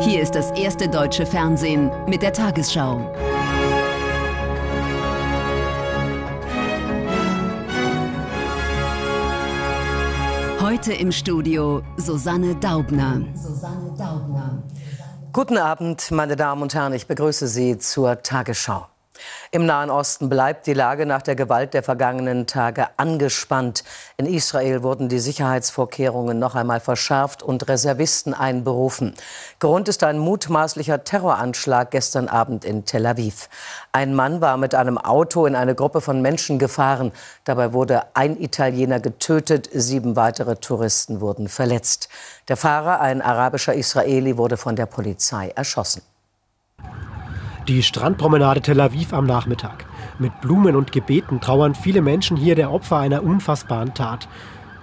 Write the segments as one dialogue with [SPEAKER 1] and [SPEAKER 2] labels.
[SPEAKER 1] Hier ist das erste deutsche Fernsehen mit der Tagesschau. Heute im Studio Susanne Daubner. Susanne
[SPEAKER 2] Daubner. Guten Abend, meine Damen und Herren. Ich begrüße Sie zur Tagesschau. Im Nahen Osten bleibt die Lage nach der Gewalt der vergangenen Tage angespannt. In Israel wurden die Sicherheitsvorkehrungen noch einmal verschärft und Reservisten einberufen. Grund ist ein mutmaßlicher Terroranschlag gestern Abend in Tel Aviv. Ein Mann war mit einem Auto in eine Gruppe von Menschen gefahren. Dabei wurde ein Italiener getötet, sieben weitere Touristen wurden verletzt. Der Fahrer, ein arabischer Israeli, wurde von der Polizei erschossen.
[SPEAKER 3] Die Strandpromenade Tel Aviv am Nachmittag. Mit Blumen und Gebeten trauern viele Menschen hier der Opfer einer unfassbaren Tat.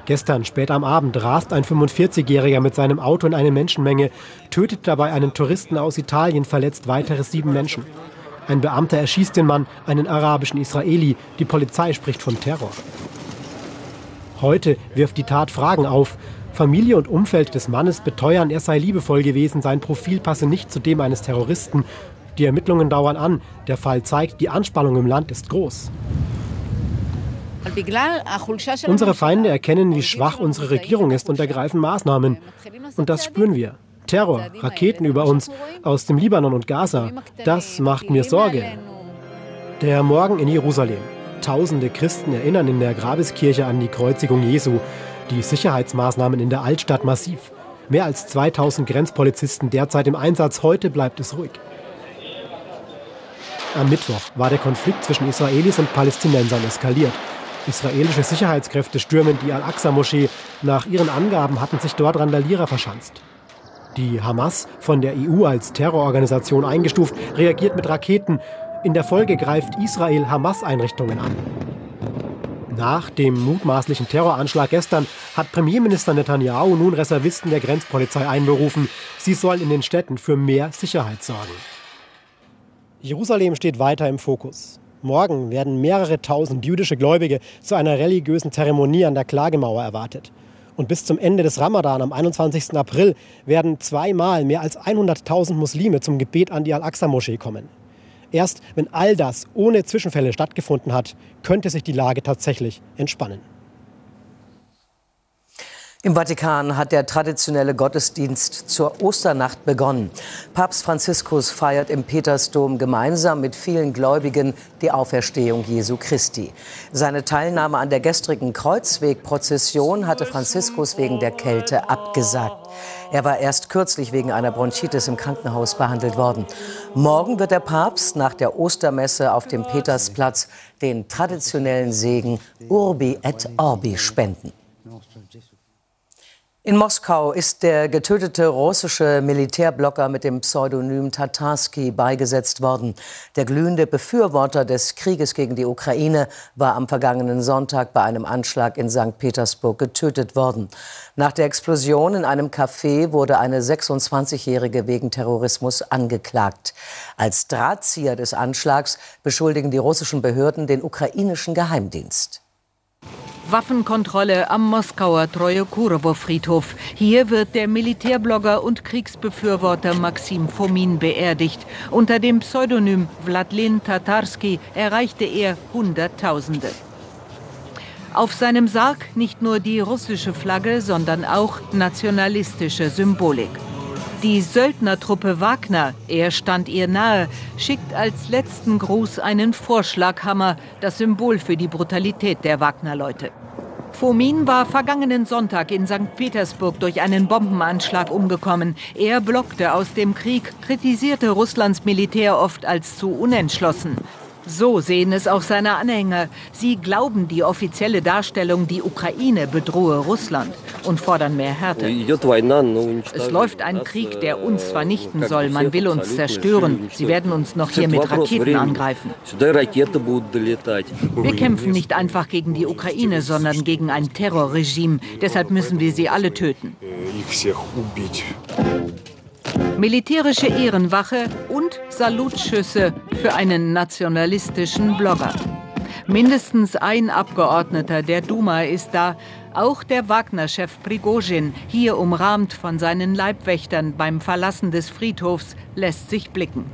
[SPEAKER 3] Gestern spät am Abend rast ein 45-Jähriger mit seinem Auto in eine Menschenmenge, tötet dabei einen Touristen aus Italien, verletzt weitere sieben Menschen. Ein Beamter erschießt den Mann, einen arabischen Israeli. Die Polizei spricht von Terror. Heute wirft die Tat Fragen auf. Familie und Umfeld des Mannes beteuern, er sei liebevoll gewesen, sein Profil passe nicht zu dem eines Terroristen. Die Ermittlungen dauern an. Der Fall zeigt, die Anspannung im Land ist groß. Unsere Feinde erkennen, wie schwach unsere Regierung ist und ergreifen Maßnahmen. Und das spüren wir. Terror, Raketen über uns aus dem Libanon und Gaza, das macht mir Sorge. Der Morgen in Jerusalem. Tausende Christen erinnern in der Grabeskirche an die Kreuzigung Jesu. Die Sicherheitsmaßnahmen in der Altstadt massiv. Mehr als 2000 Grenzpolizisten derzeit im Einsatz. Heute bleibt es ruhig. Am Mittwoch war der Konflikt zwischen Israelis und Palästinensern eskaliert. Israelische Sicherheitskräfte stürmen die Al-Aqsa-Moschee. Nach ihren Angaben hatten sich dort Randalierer verschanzt. Die Hamas, von der EU als Terrororganisation eingestuft, reagiert mit Raketen. In der Folge greift Israel Hamas-Einrichtungen an. Nach dem mutmaßlichen Terroranschlag gestern hat Premierminister Netanyahu nun Reservisten der Grenzpolizei einberufen. Sie sollen in den Städten für mehr Sicherheit sorgen. Jerusalem steht weiter im Fokus. Morgen werden mehrere tausend jüdische Gläubige zu einer religiösen Zeremonie an der Klagemauer erwartet. Und bis zum Ende des Ramadan am 21. April werden zweimal mehr als 100.000 Muslime zum Gebet an die Al-Aqsa-Moschee kommen. Erst wenn all das ohne Zwischenfälle stattgefunden hat, könnte sich die Lage tatsächlich entspannen.
[SPEAKER 2] Im Vatikan hat der traditionelle Gottesdienst zur Osternacht begonnen. Papst Franziskus feiert im Petersdom gemeinsam mit vielen Gläubigen die Auferstehung Jesu Christi. Seine Teilnahme an der gestrigen Kreuzwegprozession hatte Franziskus wegen der Kälte abgesagt. Er war erst kürzlich wegen einer Bronchitis im Krankenhaus behandelt worden. Morgen wird der Papst nach der Ostermesse auf dem Petersplatz den traditionellen Segen Urbi et Orbi spenden. In Moskau ist der getötete russische Militärblogger mit dem Pseudonym Tatarsky beigesetzt worden. Der glühende Befürworter des Krieges gegen die Ukraine war am vergangenen Sonntag bei einem Anschlag in St. Petersburg getötet worden. Nach der Explosion in einem Café wurde eine 26-Jährige wegen Terrorismus angeklagt. Als Drahtzieher des Anschlags beschuldigen die russischen Behörden den ukrainischen Geheimdienst.
[SPEAKER 4] Waffenkontrolle am Moskauer Troje-Kurowo-Friedhof. Hier wird der Militärblogger und Kriegsbefürworter Maxim Fomin beerdigt. Unter dem Pseudonym Wladlin Tatarski erreichte er Hunderttausende. Auf seinem Sarg nicht nur die russische Flagge, sondern auch nationalistische Symbolik. Die Söldnertruppe Wagner, er stand ihr nahe, schickt als letzten Gruß einen Vorschlaghammer, das Symbol für die Brutalität der Wagner-Leute. Fomin war vergangenen Sonntag in St. Petersburg durch einen Bombenanschlag umgekommen. Er blockte aus dem Krieg, kritisierte Russlands Militär oft als zu unentschlossen. So sehen es auch seine Anhänger. Sie glauben die offizielle Darstellung, die Ukraine bedrohe Russland und fordern mehr Härte. Es läuft ein Krieg, der uns vernichten soll. Man will uns zerstören. Sie werden uns noch hier mit Raketen angreifen. Wir kämpfen nicht einfach gegen die Ukraine, sondern gegen ein Terrorregime. Deshalb müssen wir sie alle töten. Militärische Ehrenwache und Salutschüsse für einen nationalistischen Blogger. Mindestens ein Abgeordneter der Duma ist da. Auch der Wagner-Chef Prigozhin, hier umrahmt von seinen Leibwächtern beim Verlassen des Friedhofs, lässt sich blicken.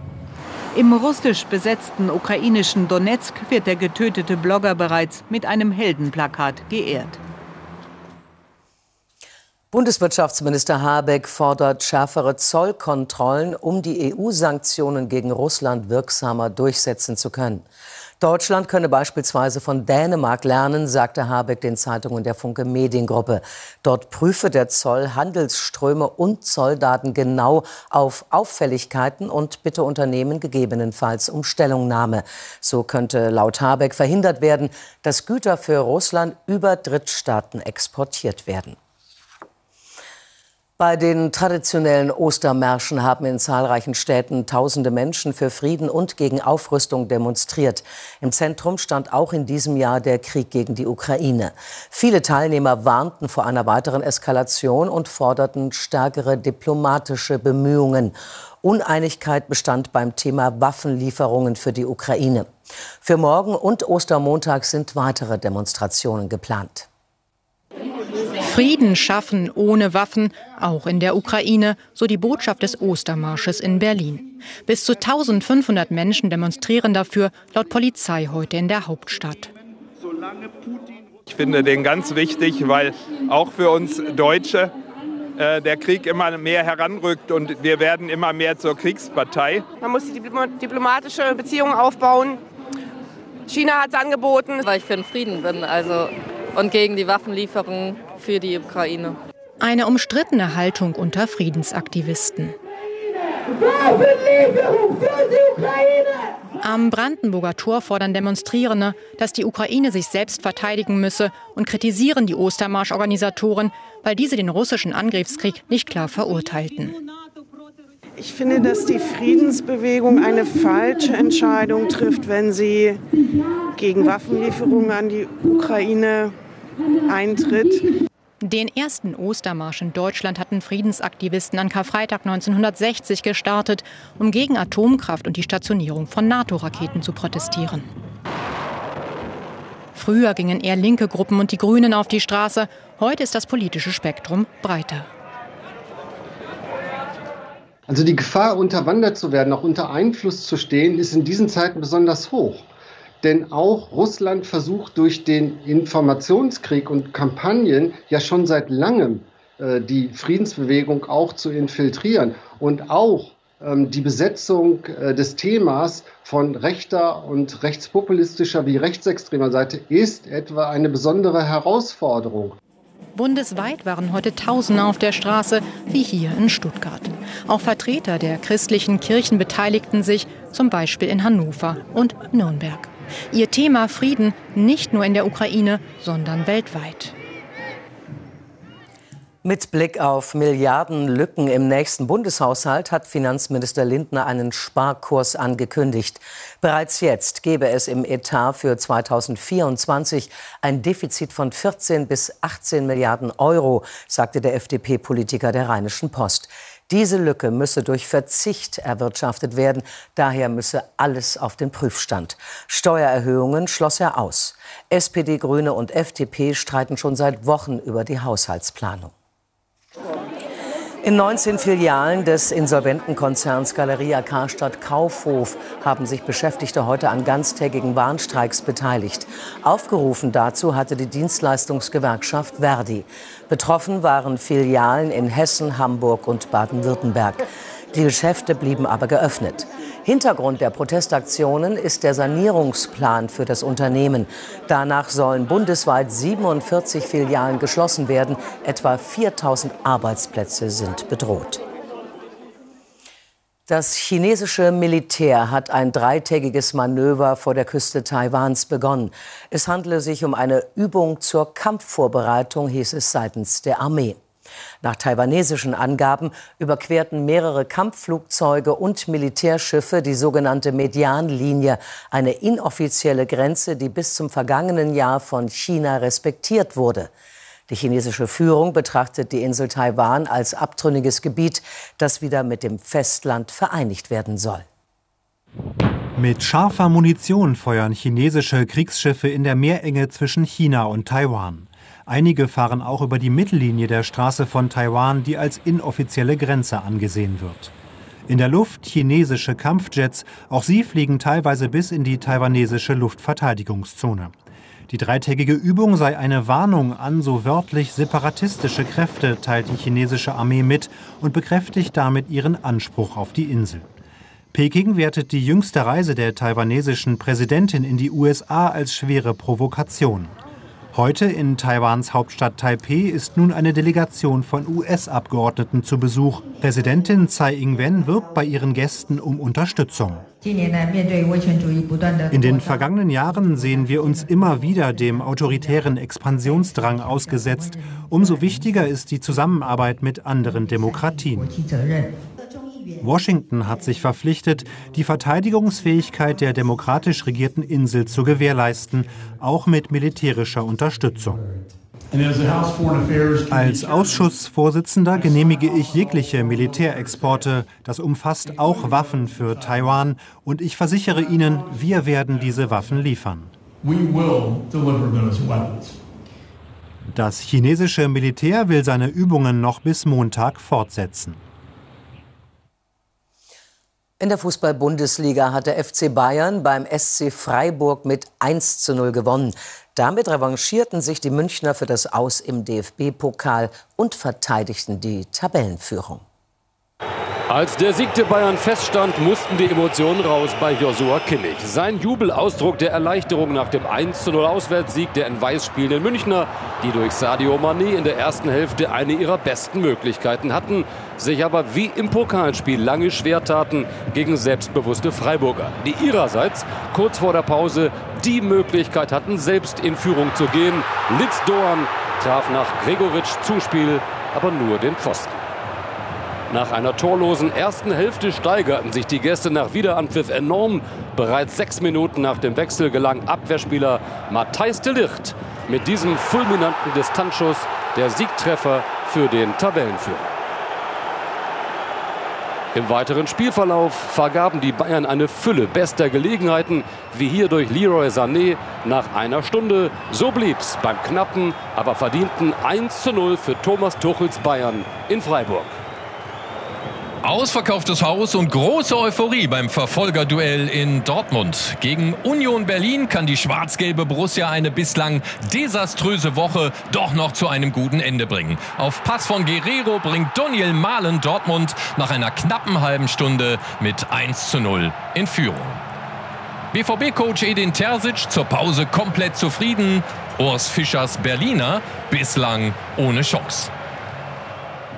[SPEAKER 4] Im russisch besetzten ukrainischen Donetsk wird der getötete Blogger bereits mit einem Heldenplakat geehrt.
[SPEAKER 2] Bundeswirtschaftsminister Habeck fordert schärfere Zollkontrollen, um die EU-Sanktionen gegen Russland wirksamer durchsetzen zu können. Deutschland könne beispielsweise von Dänemark lernen, sagte Habeck den Zeitungen der Funke Mediengruppe. Dort prüfe der Zoll Handelsströme und Zolldaten genau auf Auffälligkeiten und bitte Unternehmen gegebenenfalls um Stellungnahme. So könnte laut Habeck verhindert werden, dass Güter für Russland über Drittstaaten exportiert werden. Bei den traditionellen Ostermärschen haben in zahlreichen Städten tausende Menschen für Frieden und gegen Aufrüstung demonstriert. Im Zentrum stand auch in diesem Jahr der Krieg gegen die Ukraine. Viele Teilnehmer warnten vor einer weiteren Eskalation und forderten stärkere diplomatische Bemühungen. Uneinigkeit bestand beim Thema Waffenlieferungen für die Ukraine. Für morgen und Ostermontag sind weitere Demonstrationen geplant.
[SPEAKER 5] Frieden schaffen ohne Waffen, auch in der Ukraine, so die Botschaft des Ostermarsches in Berlin. Bis zu 1500 Menschen demonstrieren dafür, laut Polizei heute in der Hauptstadt.
[SPEAKER 6] Ich finde den ganz wichtig, weil auch für uns Deutsche äh, der Krieg immer mehr heranrückt und wir werden immer mehr zur Kriegspartei.
[SPEAKER 7] Man muss die diplomatische Beziehungen aufbauen. China hat es angeboten.
[SPEAKER 8] Weil ich für den Frieden bin also, und gegen die Waffenlieferungen für die Ukraine.
[SPEAKER 5] Eine umstrittene Haltung unter Friedensaktivisten. Am Brandenburger Tor fordern Demonstrierende, dass die Ukraine sich selbst verteidigen müsse und kritisieren die Ostermarsch-Organisatoren, weil diese den russischen Angriffskrieg nicht klar verurteilten.
[SPEAKER 9] Ich finde, dass die Friedensbewegung eine falsche Entscheidung trifft, wenn sie gegen Waffenlieferungen an die Ukraine eintritt.
[SPEAKER 5] Den ersten Ostermarsch in Deutschland hatten Friedensaktivisten an Karfreitag 1960 gestartet, um gegen Atomkraft und die Stationierung von NATO-Raketen zu protestieren. Früher gingen eher linke Gruppen und die Grünen auf die Straße. Heute ist das politische Spektrum breiter.
[SPEAKER 10] Also die Gefahr, unterwandert zu werden, auch unter Einfluss zu stehen, ist in diesen Zeiten besonders hoch. Denn auch Russland versucht durch den Informationskrieg und Kampagnen ja schon seit langem äh, die Friedensbewegung auch zu infiltrieren und auch ähm, die Besetzung äh, des Themas von rechter und rechtspopulistischer wie rechtsextremer Seite ist etwa eine besondere Herausforderung.
[SPEAKER 5] Bundesweit waren heute Tausende auf der Straße, wie hier in Stuttgart. Auch Vertreter der christlichen Kirchen beteiligten sich, zum Beispiel in Hannover und Nürnberg. Ihr Thema Frieden nicht nur in der Ukraine, sondern weltweit.
[SPEAKER 2] Mit Blick auf Milliardenlücken im nächsten Bundeshaushalt hat Finanzminister Lindner einen Sparkurs angekündigt. Bereits jetzt gebe es im Etat für 2024 ein Defizit von 14 bis 18 Milliarden Euro, sagte der FDP-Politiker der Rheinischen Post. Diese Lücke müsse durch Verzicht erwirtschaftet werden. Daher müsse alles auf den Prüfstand. Steuererhöhungen schloss er aus. SPD, Grüne und FDP streiten schon seit Wochen über die Haushaltsplanung. In 19 Filialen des Insolventenkonzerns Galeria Karstadt Kaufhof haben sich Beschäftigte heute an ganztägigen Warnstreiks beteiligt. Aufgerufen dazu hatte die Dienstleistungsgewerkschaft Verdi. Betroffen waren Filialen in Hessen, Hamburg und Baden-Württemberg. Die Geschäfte blieben aber geöffnet. Hintergrund der Protestaktionen ist der Sanierungsplan für das Unternehmen. Danach sollen bundesweit 47 Filialen geschlossen werden. Etwa 4000 Arbeitsplätze sind bedroht. Das chinesische Militär hat ein dreitägiges Manöver vor der Küste Taiwans begonnen. Es handele sich um eine Übung zur Kampfvorbereitung, hieß es seitens der Armee. Nach taiwanesischen Angaben überquerten mehrere Kampfflugzeuge und Militärschiffe die sogenannte Medianlinie, eine inoffizielle Grenze, die bis zum vergangenen Jahr von China respektiert wurde. Die chinesische Führung betrachtet die Insel Taiwan als abtrünniges Gebiet, das wieder mit dem Festland vereinigt werden soll.
[SPEAKER 11] Mit scharfer Munition feuern chinesische Kriegsschiffe in der Meerenge zwischen China und Taiwan. Einige fahren auch über die Mittellinie der Straße von Taiwan, die als inoffizielle Grenze angesehen wird. In der Luft chinesische Kampfjets, auch sie fliegen teilweise bis in die taiwanesische Luftverteidigungszone. Die dreitägige Übung sei eine Warnung an so wörtlich separatistische Kräfte, teilt die chinesische Armee mit und bekräftigt damit ihren Anspruch auf die Insel. Peking wertet die jüngste Reise der taiwanesischen Präsidentin in die USA als schwere Provokation. Heute in Taiwans Hauptstadt Taipei ist nun eine Delegation von US-Abgeordneten zu Besuch. Präsidentin Tsai Ing-wen wirbt bei ihren Gästen um Unterstützung. In den vergangenen Jahren sehen wir uns immer wieder dem autoritären Expansionsdrang ausgesetzt. Umso wichtiger ist die Zusammenarbeit mit anderen Demokratien. Washington hat sich verpflichtet, die Verteidigungsfähigkeit der demokratisch regierten Insel zu gewährleisten, auch mit militärischer Unterstützung. Als Ausschussvorsitzender genehmige ich jegliche Militärexporte. Das umfasst auch Waffen für Taiwan. Und ich versichere Ihnen, wir werden diese Waffen liefern. Das chinesische Militär will seine Übungen noch bis Montag fortsetzen.
[SPEAKER 2] In der Fußball-Bundesliga hat der FC Bayern beim SC Freiburg mit 1 zu 0 gewonnen. Damit revanchierten sich die Münchner für das Aus im DFB-Pokal und verteidigten die Tabellenführung.
[SPEAKER 12] Als der Sieg der Bayern feststand, mussten die Emotionen raus bei Josua Kimmich. Sein Jubelausdruck der Erleichterung nach dem 1-0 Auswärtssieg der in Weiß spielenden Münchner, die durch Sadio Mané in der ersten Hälfte eine ihrer besten Möglichkeiten hatten, sich aber wie im Pokalspiel lange schwer taten gegen selbstbewusste Freiburger, die ihrerseits kurz vor der Pause die Möglichkeit hatten, selbst in Führung zu gehen. Litz Doan traf nach Gregoritsch Zuspiel aber nur den Pfosten. Nach einer torlosen ersten Hälfte steigerten sich die Gäste nach Wiederanpfiff enorm. Bereits sechs Minuten nach dem Wechsel gelang Abwehrspieler Matthijs de Licht mit diesem fulminanten Distanzschuss der Siegtreffer für den Tabellenführer. Im weiteren Spielverlauf vergaben die Bayern eine Fülle bester Gelegenheiten, wie hier durch Leroy Sané nach einer Stunde. So blieb's beim knappen, aber verdienten 1 zu 0 für Thomas Tuchels Bayern in Freiburg.
[SPEAKER 13] Ausverkauftes Haus und große Euphorie beim Verfolgerduell in Dortmund. Gegen Union Berlin kann die schwarz-gelbe Borussia eine bislang desaströse Woche doch noch zu einem guten Ende bringen. Auf Pass von Guerrero bringt Daniel Mahlen Dortmund nach einer knappen halben Stunde mit 1 zu 0 in Führung. BVB-Coach Edin Terzic zur Pause komplett zufrieden. Urs Fischers Berliner bislang ohne Chance.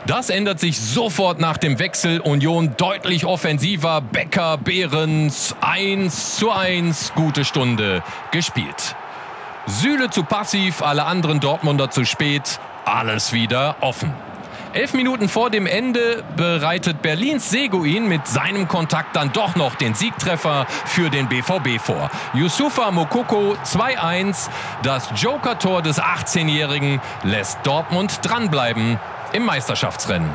[SPEAKER 13] Das ändert sich sofort nach dem Wechsel. Union deutlich offensiver. Becker, Behrens 1 zu 1. Gute Stunde gespielt. Süle zu passiv, alle anderen Dortmunder zu spät. Alles wieder offen. Elf Minuten vor dem Ende bereitet Berlins Seguin mit seinem Kontakt dann doch noch den Siegtreffer für den BVB vor. Yusufa Mokoko 2-1. Das Joker-Tor des 18-Jährigen lässt Dortmund dranbleiben im Meisterschaftsrennen.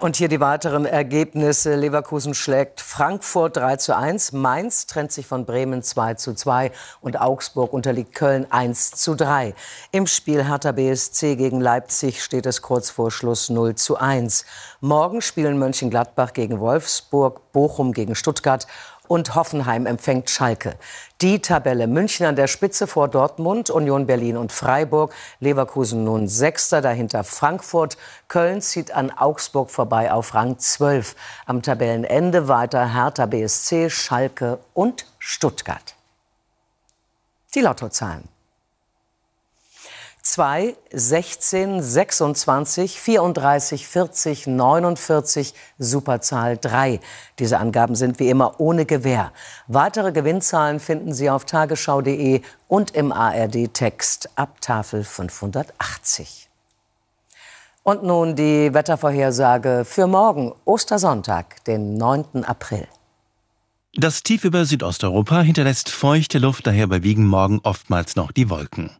[SPEAKER 2] Und hier die weiteren Ergebnisse. Leverkusen schlägt Frankfurt 3 zu 1. Mainz trennt sich von Bremen 2 zu 2. Und Augsburg unterliegt Köln 1 zu 3. Im Spiel Hertha BSC gegen Leipzig steht es kurz vor Schluss 0 zu 1. Morgen spielen Mönchengladbach gegen Wolfsburg, Bochum gegen Stuttgart und Hoffenheim empfängt Schalke. Die Tabelle München an der Spitze vor Dortmund, Union Berlin und Freiburg, Leverkusen nun Sechster, dahinter Frankfurt, Köln zieht an Augsburg vorbei auf Rang 12. Am Tabellenende weiter Hertha BSC, Schalke und Stuttgart. Die Lottozahlen. 2, 16, 26, 34, 40, 49, Superzahl 3. Diese Angaben sind wie immer ohne Gewähr. Weitere Gewinnzahlen finden Sie auf tagesschau.de und im ARD-Text ab Tafel 580. Und nun die Wettervorhersage für morgen, Ostersonntag, den 9. April.
[SPEAKER 14] Das Tief über Südosteuropa hinterlässt feuchte Luft, daher überwiegen morgen oftmals noch die Wolken.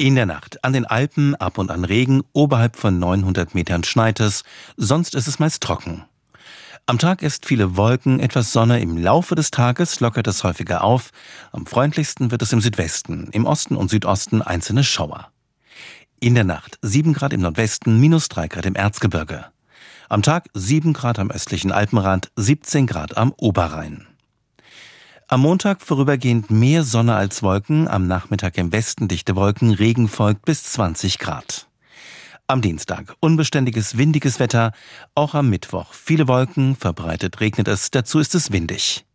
[SPEAKER 14] In der Nacht an den Alpen ab und an Regen, oberhalb von 900 Metern schneit es, sonst ist es meist trocken. Am Tag ist viele Wolken, etwas Sonne. Im Laufe des Tages lockert es häufiger auf. Am freundlichsten wird es im Südwesten, im Osten und Südosten einzelne Schauer. In der Nacht 7 Grad im Nordwesten, minus 3 Grad im Erzgebirge. Am Tag 7 Grad am östlichen Alpenrand, 17 Grad am Oberrhein. Am Montag vorübergehend mehr Sonne als Wolken, am Nachmittag im Westen dichte Wolken, Regen folgt bis 20 Grad. Am Dienstag unbeständiges, windiges Wetter, auch am Mittwoch viele Wolken, verbreitet regnet es, dazu ist es windig.